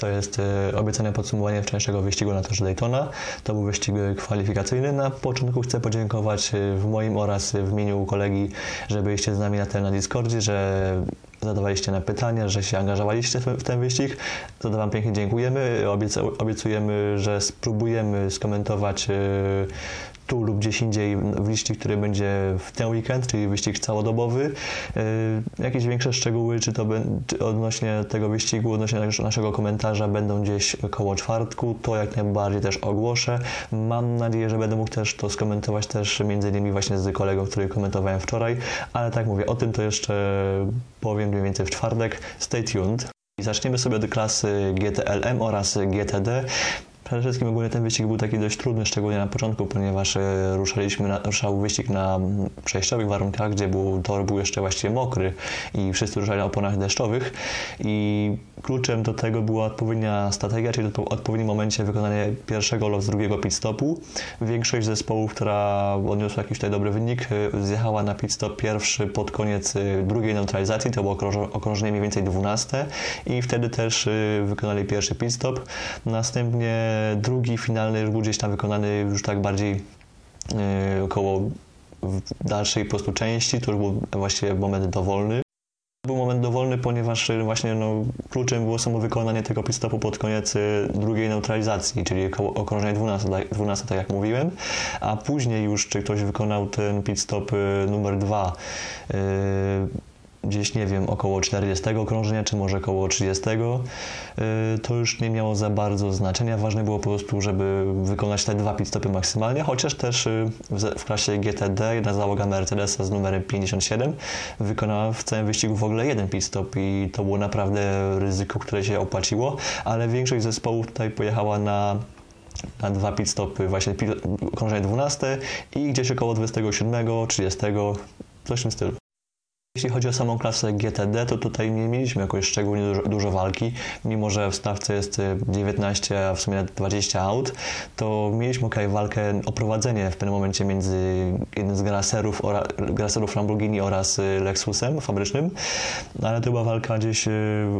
To jest e, obiecane podsumowanie wczorajszego wyścigu na torze Daytona. To był wyścig kwalifikacyjny. Na początku chcę podziękować e, w moim oraz w imieniu kolegi, że byliście z nami na tym na Discordzie, że zadawaliście na pytania, że się angażowaliście w ten wyścig. Za to Wam pięknie dziękujemy. Obiecujemy, że spróbujemy skomentować e, tu lub gdzieś indziej wyścig, który będzie w ten weekend, czyli wyścig całodobowy. E, jakieś większe szczegóły, czy to odnośnie tego wyścigu, odnośnie naszego komentarza będą gdzieś koło czwartku, to jak najbardziej też ogłoszę. Mam nadzieję, że będę mógł też to skomentować też między innymi właśnie z kolegą, który komentowałem wczoraj, ale tak mówię, o tym to jeszcze powiem mniej więcej w czwartek. Stay tuned. I zaczniemy sobie od klasy GTLM oraz GTD. Przede wszystkim ogólnie ten wyścig był taki dość trudny, szczególnie na początku, ponieważ e, ruszaliśmy na, ruszał wyścig na przejściowych warunkach, gdzie był, tor był jeszcze właściwie mokry i wszyscy ruszali na oponach deszczowych i kluczem do tego była odpowiednia strategia, czyli w odpowiednim momencie wykonanie pierwszego lub drugiego pit stopu. Większość zespołów, która odniosła jakiś tutaj dobry wynik, e, zjechała na pit stop pierwszy pod koniec e, drugiej neutralizacji, to było okrążenie mniej więcej 12 i wtedy też wykonali pierwszy pit stop. Następnie drugi finalny już był gdzieś tam wykonany już tak bardziej e, około dalszej po prostu części, to już był właściwie moment dowolny. Był moment dowolny, ponieważ e, właśnie no, kluczem było samo wykonanie tego pit stopu pod koniec e, drugiej neutralizacji, czyli okrążenie 12, 12, tak jak mówiłem, a później już czy ktoś wykonał ten pit stop numer 2 gdzieś, nie wiem, około 40 okrążenia, czy może około 30, y, to już nie miało za bardzo znaczenia. Ważne było po prostu, żeby wykonać te dwa pit stopy maksymalnie, chociaż też y, w klasie GTD jedna załoga Mercedesa z numerem 57 wykonała w całym wyścigu w ogóle jeden pit stop i to było naprawdę ryzyko, które się opłaciło, ale większość zespołów tutaj pojechała na na dwa pit stopy, właśnie okrążenie 12 i gdzieś około 27, 30, coś w tym stylu. Jeśli chodzi o samą klasę GTD, to tutaj nie mieliśmy jakoś szczególnie dużo, dużo, walki, mimo że w stawce jest 19, y, a w sumie 20 aut, to mieliśmy ok, walkę o prowadzenie w pewnym momencie między jednym z graserów, ora, graserów Lamborghini oraz y, Lexusem fabrycznym, ale to była walka gdzieś y,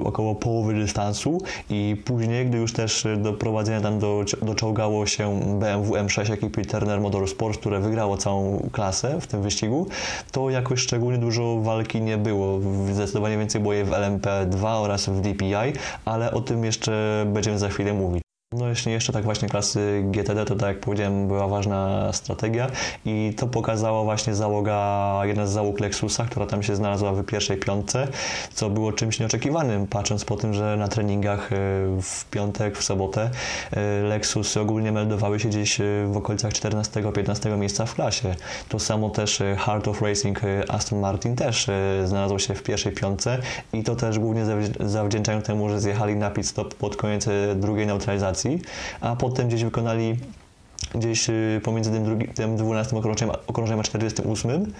około połowy dystansu i później, gdy już też do prowadzenia tam do, doczołgało się BMW M6 ekipy Turner Motorsport, które wygrało całą klasę w tym wyścigu, to jakoś szczególnie dużo walki walki nie było. Zdecydowanie więcej było je w LMP2 oraz w DPI, ale o tym jeszcze będziemy za chwilę mówić. No jeśli jeszcze tak właśnie klasy GTD, to tak jak powiedziałem, była ważna strategia i to pokazała właśnie załoga, jedna z załóg Lexusa, która tam się znalazła w pierwszej piątce, co było czymś nieoczekiwanym, patrząc po tym, że na treningach e, w piątek, w sobotę e, Lexusy ogólnie meldowały się gdzieś e, w okolicach 14-15 miejsca w klasie. To samo też Heart of Racing Aston Martin też znalazło się w pierwszej piątce i to też głównie zawdzięczają temu, że zjechali na pit stop pod koniec drugiej neutralizacji a potem gdzieś wykonali gdzieś y, pomiędzy tym, drugi, tym 12 okrążeniem, okrążeniem a 48,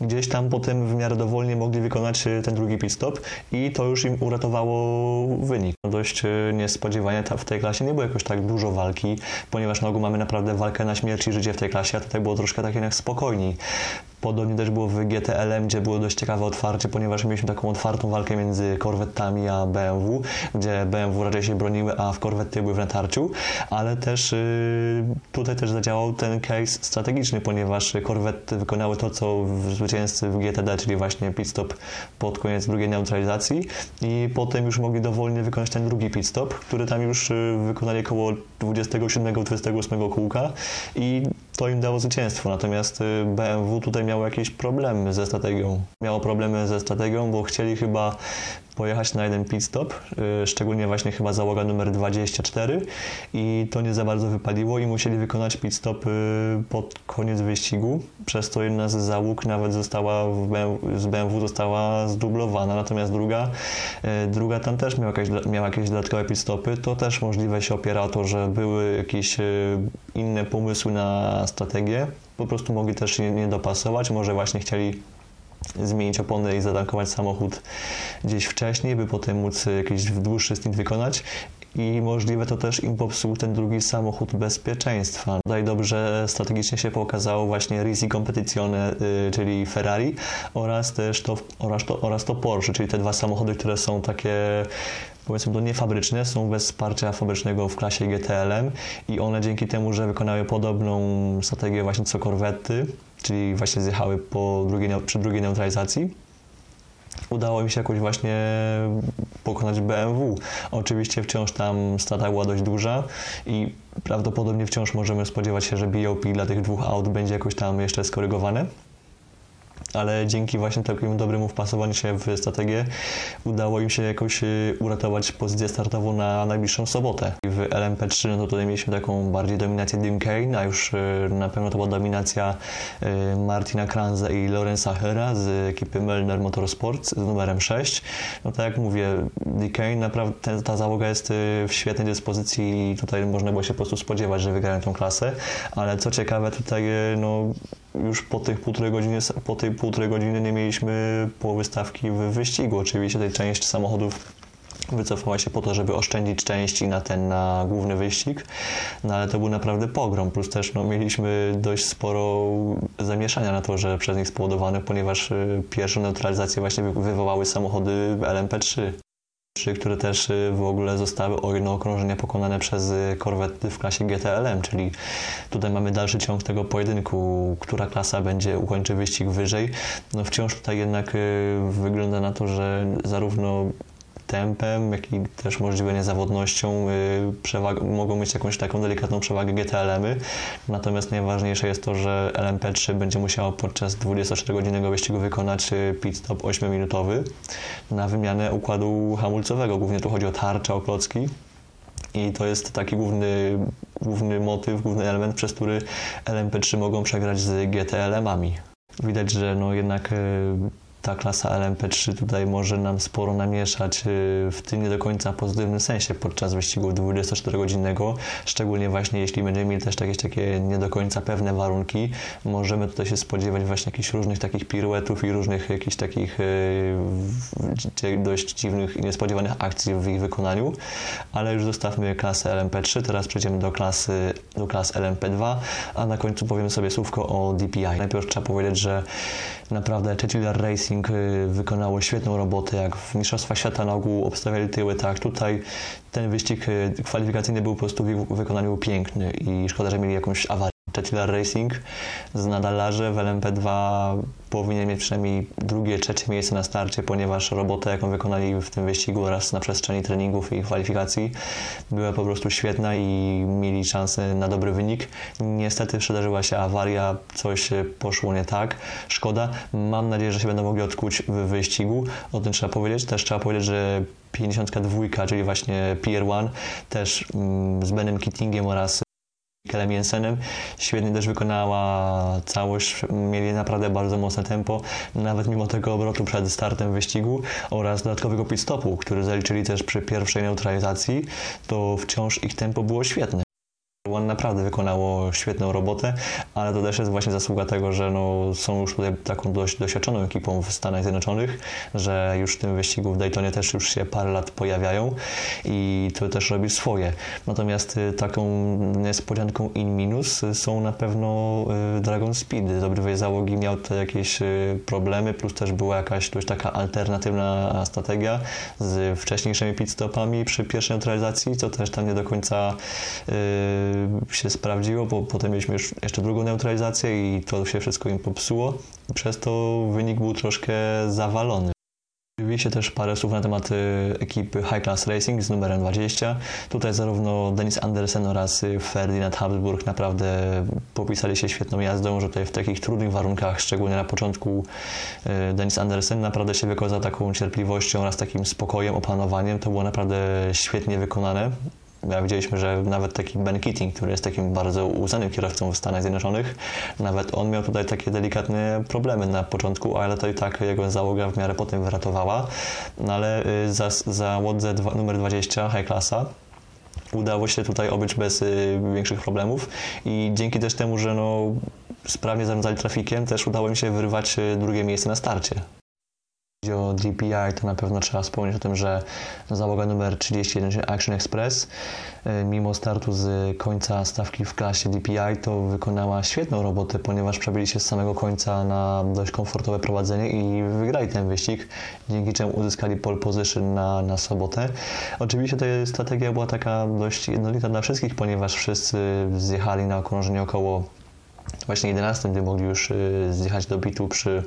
gdzieś tam potem w miarę dowolnie mogli wykonać y, ten drugi pit stop i to już im uratowało wynik. No dość y, niespodziewanie w tej klasie nie było jakoś tak dużo walki, ponieważ na ogół mamy naprawdę walkę na śmierć i życie w tej klasie, a tutaj było troszkę tak jednak spokojniej. Podobnie też było w GTLM, gdzie było dość ciekawe otwarcie, ponieważ mieliśmy taką otwartą walkę między korwettami a BMW, gdzie BMW raczej się broniły, a w korwety były w natarciu, ale też yy, tutaj też zadziałał ten case strategiczny, ponieważ korwety wykonały to, co zwycięzcy w GTD, czyli właśnie pit stop pod koniec drugiej neutralizacji. I potem już mogli dowolnie wykonać ten drugi pit stop, który tam już y, wykonali około 27-28 kółka. I to im dało zwycięstwo. Natomiast y, BMW tutaj miało jakieś problemy ze strategią. Miało problemy ze strategią, bo chcieli chyba pojechać na jeden pit stop, y, szczególnie właśnie chyba załoga numer 24 i to nie za bardzo wypaliło i musieli wykonać pit stop y, pod koniec wyścigu, przez to jedna z załóg nawet została BMW, z BMW została zdublowana, natomiast druga, y, druga tam też miała jakieś, miała jakieś dodatkowe pit stopy, to też możliwe się opiera o to, że były jakieś inne pomysły na strategię, po prostu mogli też nie, nie dopasować, może właśnie chcieli zmienić opony i zatankować samochód gdzieś wcześniej, by potem móc jakiś dłuższy stint wykonać. I możliwe to też im popsuł ten drugi samochód bezpieczeństwa. Tutaj dobrze strategicznie się pokazało właśnie Risi Competizione, y, czyli Ferrari oraz też to, oraz, to, oraz to Porsche, czyli te dwa samochody, które są takie powiedzmy to niefabryczne, są bez wsparcia fabrycznego w klasie GTLM i one dzięki temu, że wykonały podobną strategię właśnie co korwety, czyli właśnie zjechały po drugiej, przy drugiej neutralizacji, udało mi się jakoś właśnie pokonać BMW. Oczywiście wciąż tam strata była dość duża i prawdopodobnie wciąż możemy spodziewać się, że BOP dla tych dwóch aut będzie jakoś tam jeszcze skorygowane ale dzięki właśnie takiemu dobremu wpasowaniu się w strategię udało im się jakoś y, uratować pozycję startową na najbliższą sobotę. W LMP3 no to tutaj mieliśmy taką bardziej dominację Dim Kane, a już y, na pewno to była dominacja y, Martina Kranze i Lorenza Hera z ekipy Melner Motorsports z numerem 6. No tak jak mówię, Kane naprawdę ta załoga jest w świetnej dyspozycji i tutaj można było się po prostu spodziewać, że wygrają tą klasę, ale co ciekawe tutaj no już po tych półtorej godziny, po tej półtorej godziny nie mieliśmy połowy stawki w wyścigu. Oczywiście tej część samochodów wycofała się po to, żeby oszczędzić części na ten, na główny wyścig, no ale to był naprawdę pogrom, plus też no, mieliśmy dość sporo zamieszania na to, że przez nich spowodowane, ponieważ y, pierwsze neutralizacje właśnie wywołały samochody LMP3 które też y, w ogóle zostały o jedno okrążenie pokonane przez korwety w klasie GTLM, czyli tutaj mamy dalszy ciąg tego pojedynku, która klasa będzie ukończy wyścig wyżej. No wciąż tutaj jednak y, wygląda na to, że zarówno tempem, jak i też możliwe niezawodnością y, mogą mieć jakąś taką delikatną przewagę GTLM-y. Natomiast najważniejsze jest to, że LMP3 będzie musiało podczas 24-godzinnego wyścigu wykonać y, pit stop 8-minutowy na wymianę układu hamulcowego. Głównie tu chodzi o tarcze, o klocki. I to jest taki główny, główny motyw, główny element, przez który LMP3 mogą przegrać z GTLM-ami. Widać, że no jednak y, ta klasa LMP3 tutaj może nam sporo namieszać y, w tym nie do końca pozytywnym sensie podczas wyścigu 24-godzinnego, szczególnie właśnie jeśli będziemy mieli też jakieś takie nie do końca pewne warunki, możemy tutaj się spodziewać właśnie jakichś różnych takich piruetów i różnych jakichś takich y, dość dziwnych i niespodziewanych akcji w ich wykonaniu, ale już zostawmy klasę LMP3, teraz przejdziemy do klasy, do klas LMP2, a na końcu powiem sobie słówko o DPI. Najpierw trzeba powiedzieć, że naprawdę Chetiller Racing Y, wykonało świetną robotę, jak w Mistrzostwach Świata na ogół obstawiali tyły, tak tutaj ten wyścig y, kwalifikacyjny był po prostu w wykonaniu piękny i szkoda, że mieli jakąś awarię. Chetiller Racing z nadalarze w LMP2 powinien mieć przynajmniej drugie, trzecie miejsce na starcie, ponieważ robota, jaką wykonali w tym wyścigu oraz na przestrzeni treningów i kwalifikacji była po prostu świetna i mieli szansę na dobry wynik. Niestety przydarzyła się awaria, coś poszło nie tak. Szkoda. Mam nadzieję, że się będą mogli odkuć w wyścigu. O tym trzeba powiedzieć. Też trzeba powiedzieć, że 52, czyli właśnie Pier One, też mm, z Benem Kittingiem oraz Kelem Jensenem. Świetnie też wykonała całość, mieli naprawdę bardzo mocne tempo, nawet mimo tego obrotu przed startem wyścigu oraz dodatkowego pit stopu, który zaliczyli też przy pierwszej neutralizacji, to wciąż ich tempo było świetne. One naprawdę wykonało świetną robotę, ale to też jest właśnie zasługa tego, że no, są już tutaj taką dość doświadczoną ekipą w Stanach Zjednoczonych, że już w tym wyścigu w Daytonie też już się parę lat pojawiają i to też robi swoje. Natomiast y, taką niespodzianką in minus są na pewno y, Dragon Speed. Dobry załogi miał tutaj jakieś y, problemy, plus też była jakaś dość taka alternatywna strategia z wcześniejszymi pitstopami przy pierwszej neutralizacji, co też tam nie do końca się sprawdziło, bo potem mieliśmy jeszcze drugą neutralizację i to się wszystko im popsuło. Przez to wynik był troszkę zawalony. Oczywiście też parę słów na temat y, ekipy High Class Racing z numerem 20. Tutaj zarówno Denis Andersen oraz Ferdinand Habsburg naprawdę popisali się świetną jazdą, że tutaj w takich trudnych warunkach, szczególnie na początku y, Denis Andersen naprawdę się wykazał taką cierpliwością oraz takim spokojem, opanowaniem. To było naprawdę świetnie wykonane widzieliśmy, że nawet taki Ben Keating, który jest takim bardzo uznanym kierowcą w Stanach Zjednoczonych, nawet on miał tutaj takie delikatne problemy na początku, ale to i tak jego załoga w miarę potem wyratowała. No ale y, za, za łodze dwa, numer 20 High Classa udało się tutaj obyć bez y, większych problemów i dzięki też temu, że no, sprawnie zarządzali trafikiem, też udało mi się wyrwać y, drugie miejsce na starcie. Chodzi o DPI, to na pewno trzeba wspomnieć o tym, że załoga numer 31, czyli Action Express, e, mimo startu z końca stawki w klasie DPI, to wykonała świetną robotę, ponieważ przebili się z samego końca na dość komfortowe prowadzenie i wygrali ten wyścig, dzięki czemu uzyskali pole position na, na sobotę. Oczywiście ta strategia była taka dość jednolita dla wszystkich, ponieważ wszyscy zjechali na okrążenie około właśnie 11, gdy mogli już y, zjechać do bitu przy,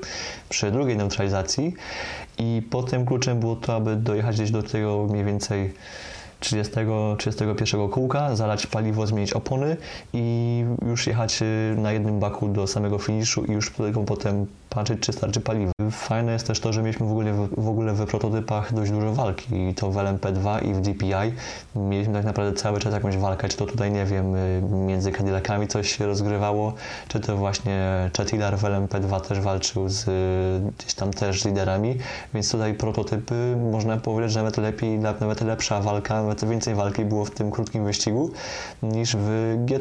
przy drugiej neutralizacji. I potem kluczem było to, aby dojechać gdzieś do tego mniej więcej 30, 31 kółka, zalać paliwo, zmienić opony i już jechać y, na jednym baku do samego finiszu i już tylko potem patrzeć, czy starczy paliwa. Fajne jest też to, że mieliśmy w ogóle w, ogóle w prototypach dość dużo walki i to w LMP2 i w DPI. Mieliśmy tak naprawdę cały czas jakąś walkę, czy to tutaj, nie wiem, y, między Cadillacami coś się rozgrywało, czy to właśnie Chetillard w LMP2 też walczył z gdzieś tam też liderami, więc tutaj prototypy, można powiedzieć, że nawet lepiej, nawet lepsza walka, nawet więcej walki było w tym krótkim wyścigu niż w GT.